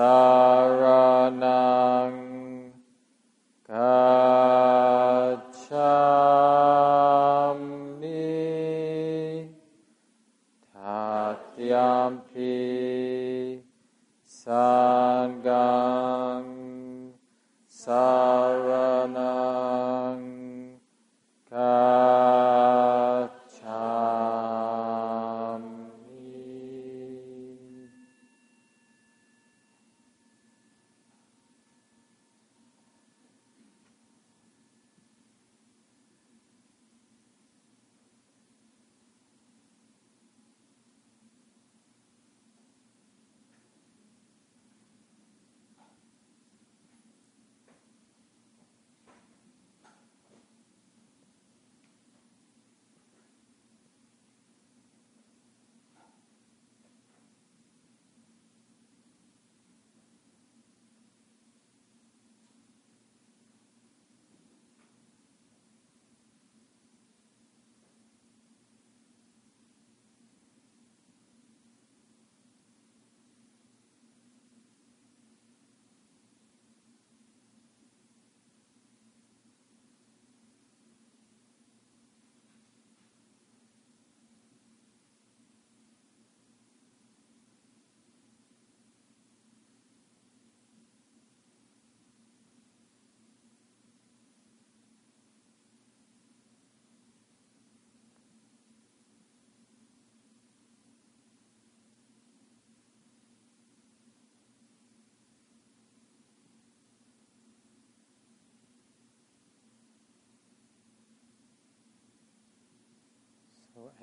Saranang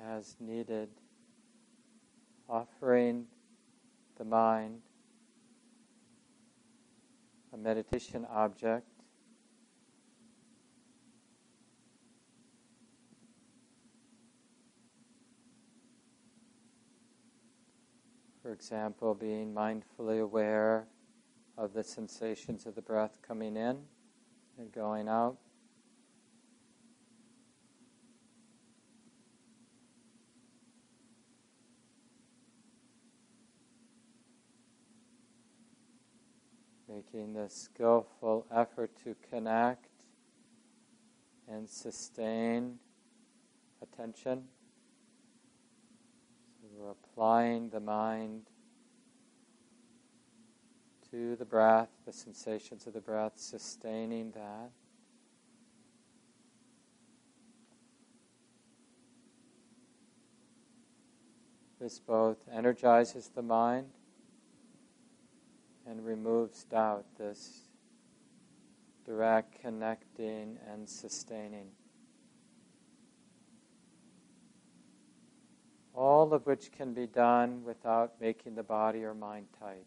as needed, offering the mind a meditation object. For example, being mindfully aware of the sensations of the breath coming in and going out. Making the skillful effort to connect and sustain attention. So we're applying the mind to the breath, the sensations of the breath, sustaining that. This both energizes the mind and removes doubt, this direct, connecting, and sustaining. All of which can be done without making the body or mind tight.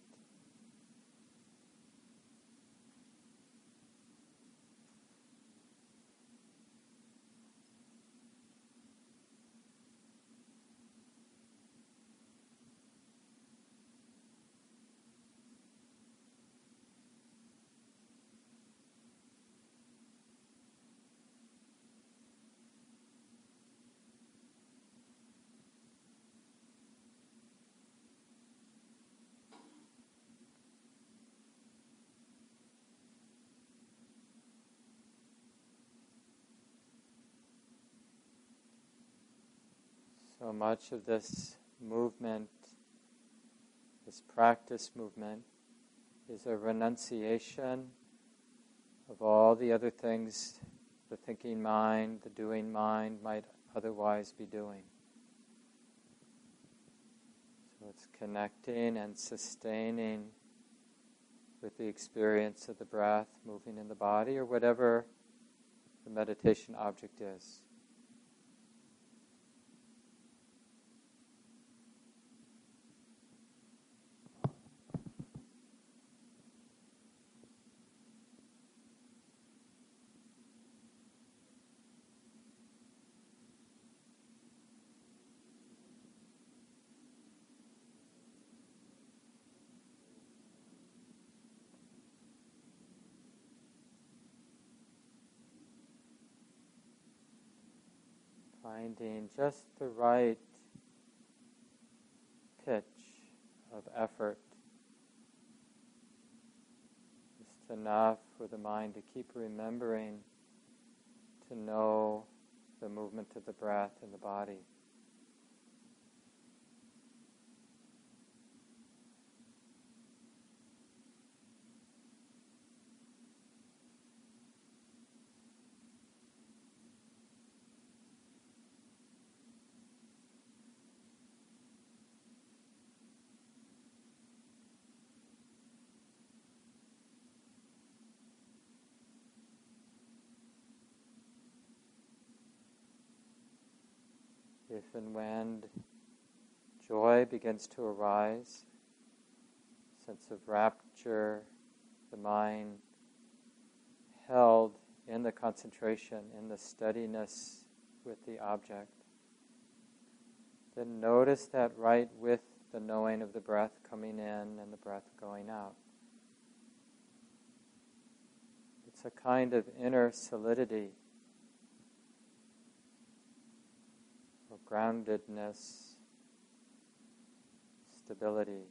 So much of this movement, this practice movement, is a renunciation of all the other things the thinking mind, the doing mind might otherwise be doing. So it's connecting and sustaining with the experience of the breath moving in the body or whatever the meditation object is. Finding just the right pitch of effort, just enough for the mind to keep remembering to know the movement of the breath in the body. If and when joy begins to arise, sense of rapture, the mind held in the concentration, in the steadiness with the object. Then notice that right with the knowing of the breath coming in and the breath going out. It's a kind of inner solidity groundedness, stability.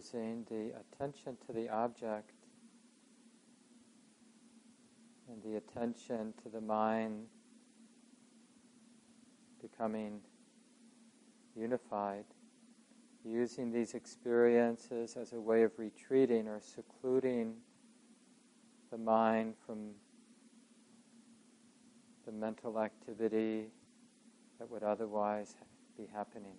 Using the attention to the object and the attention to the mind becoming unified, using these experiences as a way of retreating or secluding the mind from the mental activity that would otherwise be happening.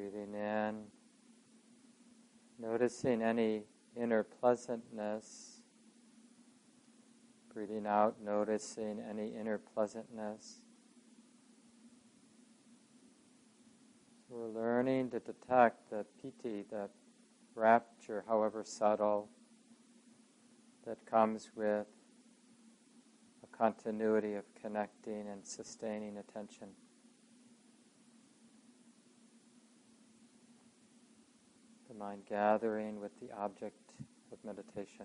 Breathing in, noticing any inner pleasantness. Breathing out, noticing any inner pleasantness. So we're learning to detect the piti, the rapture, however subtle, that comes with a continuity of connecting and sustaining attention. Mind gathering with the object of meditation.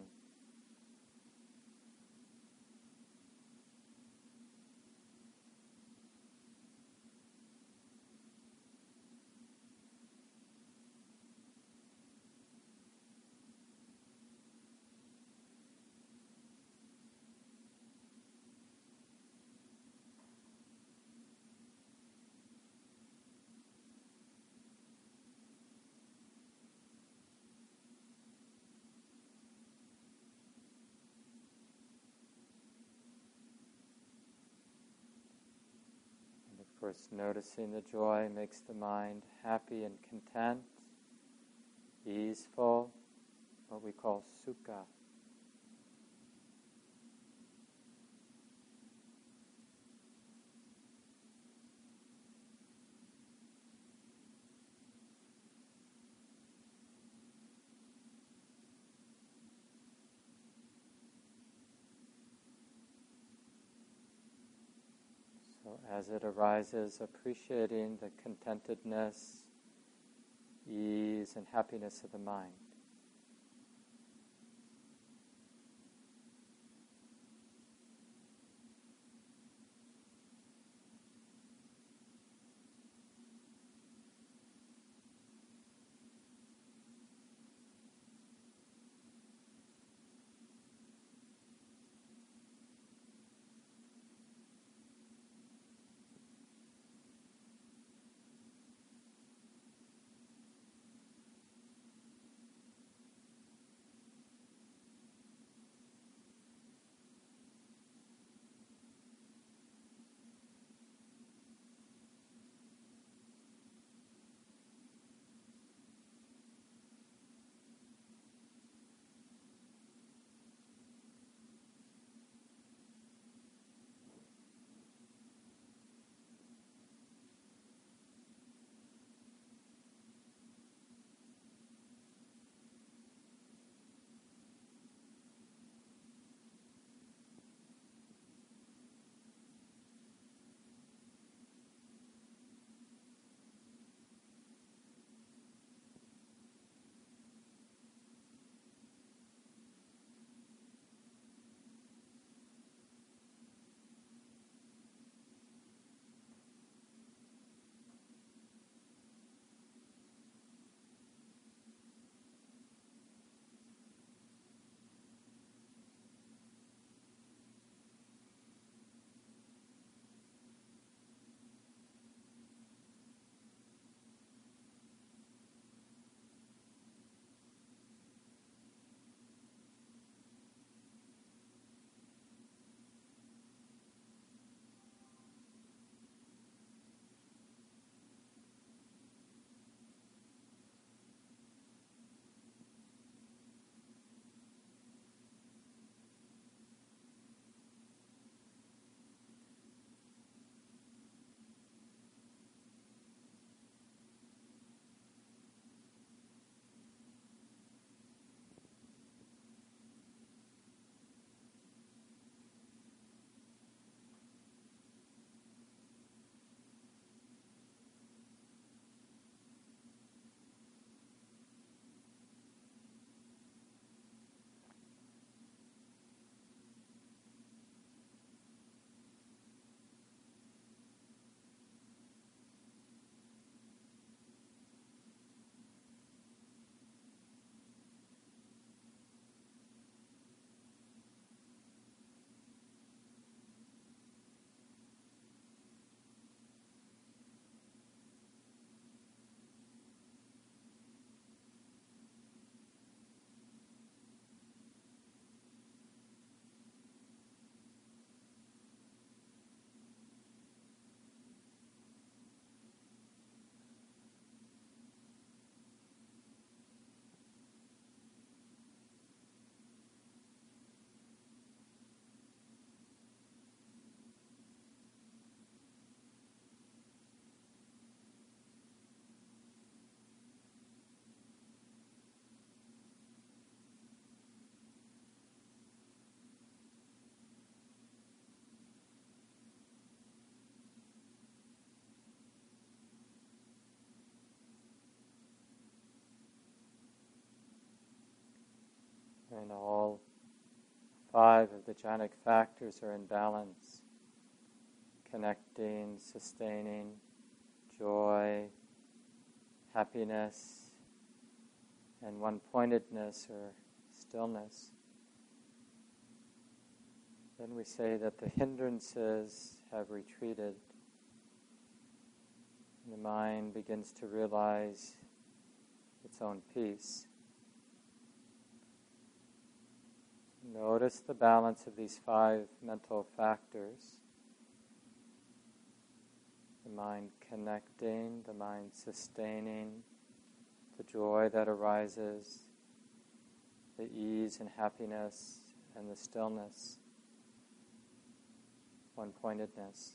Course, noticing the joy makes the mind happy and content, easeful, what we call sukha. As it arises, appreciating the contentedness, ease, and happiness of the mind. When all five of the jhanic factors are in balance, connecting, sustaining, joy, happiness, and one pointedness or stillness. Then we say that the hindrances have retreated. And the mind begins to realize its own peace. Notice the balance of these five mental factors the mind connecting, the mind sustaining, the joy that arises, the ease and happiness, and the stillness, one pointedness.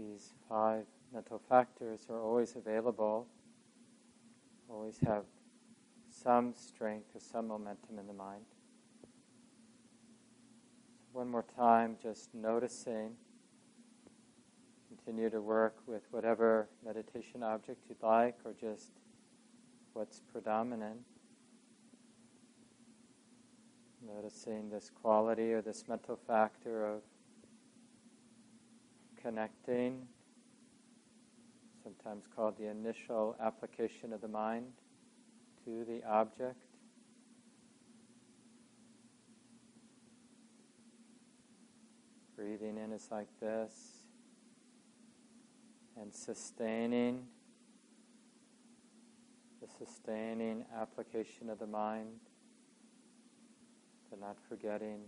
These five mental factors are always available, always have some strength or some momentum in the mind. So one more time, just noticing. Continue to work with whatever meditation object you'd like or just what's predominant. Noticing this quality or this mental factor of connecting, sometimes called the initial application of the mind to the object. Breathing in is like this, and sustaining, the sustaining application of the mind, the not forgetting.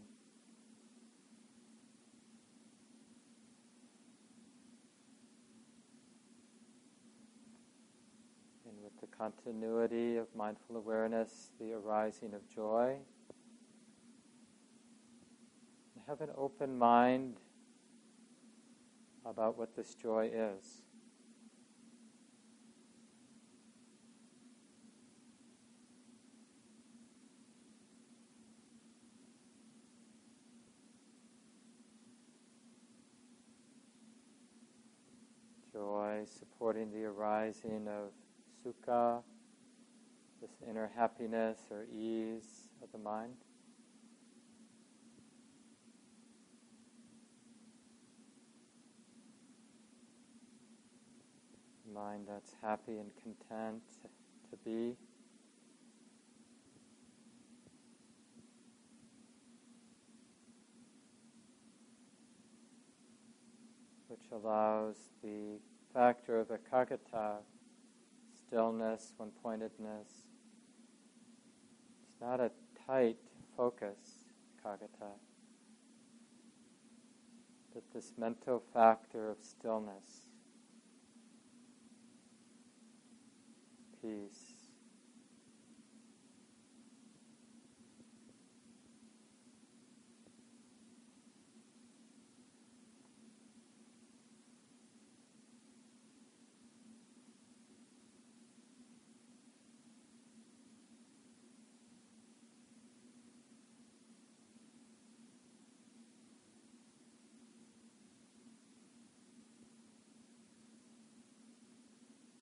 the continuity of mindful awareness, the arising of joy. Have an open mind about what this joy is. Joy supporting the arising of sukha, this inner happiness or ease of the mind. Mind that's happy and content to be. Which allows the factor of ekaggata stillness, one pointedness. It's not a tight focus, kagata. but this mental factor of stillness, peace.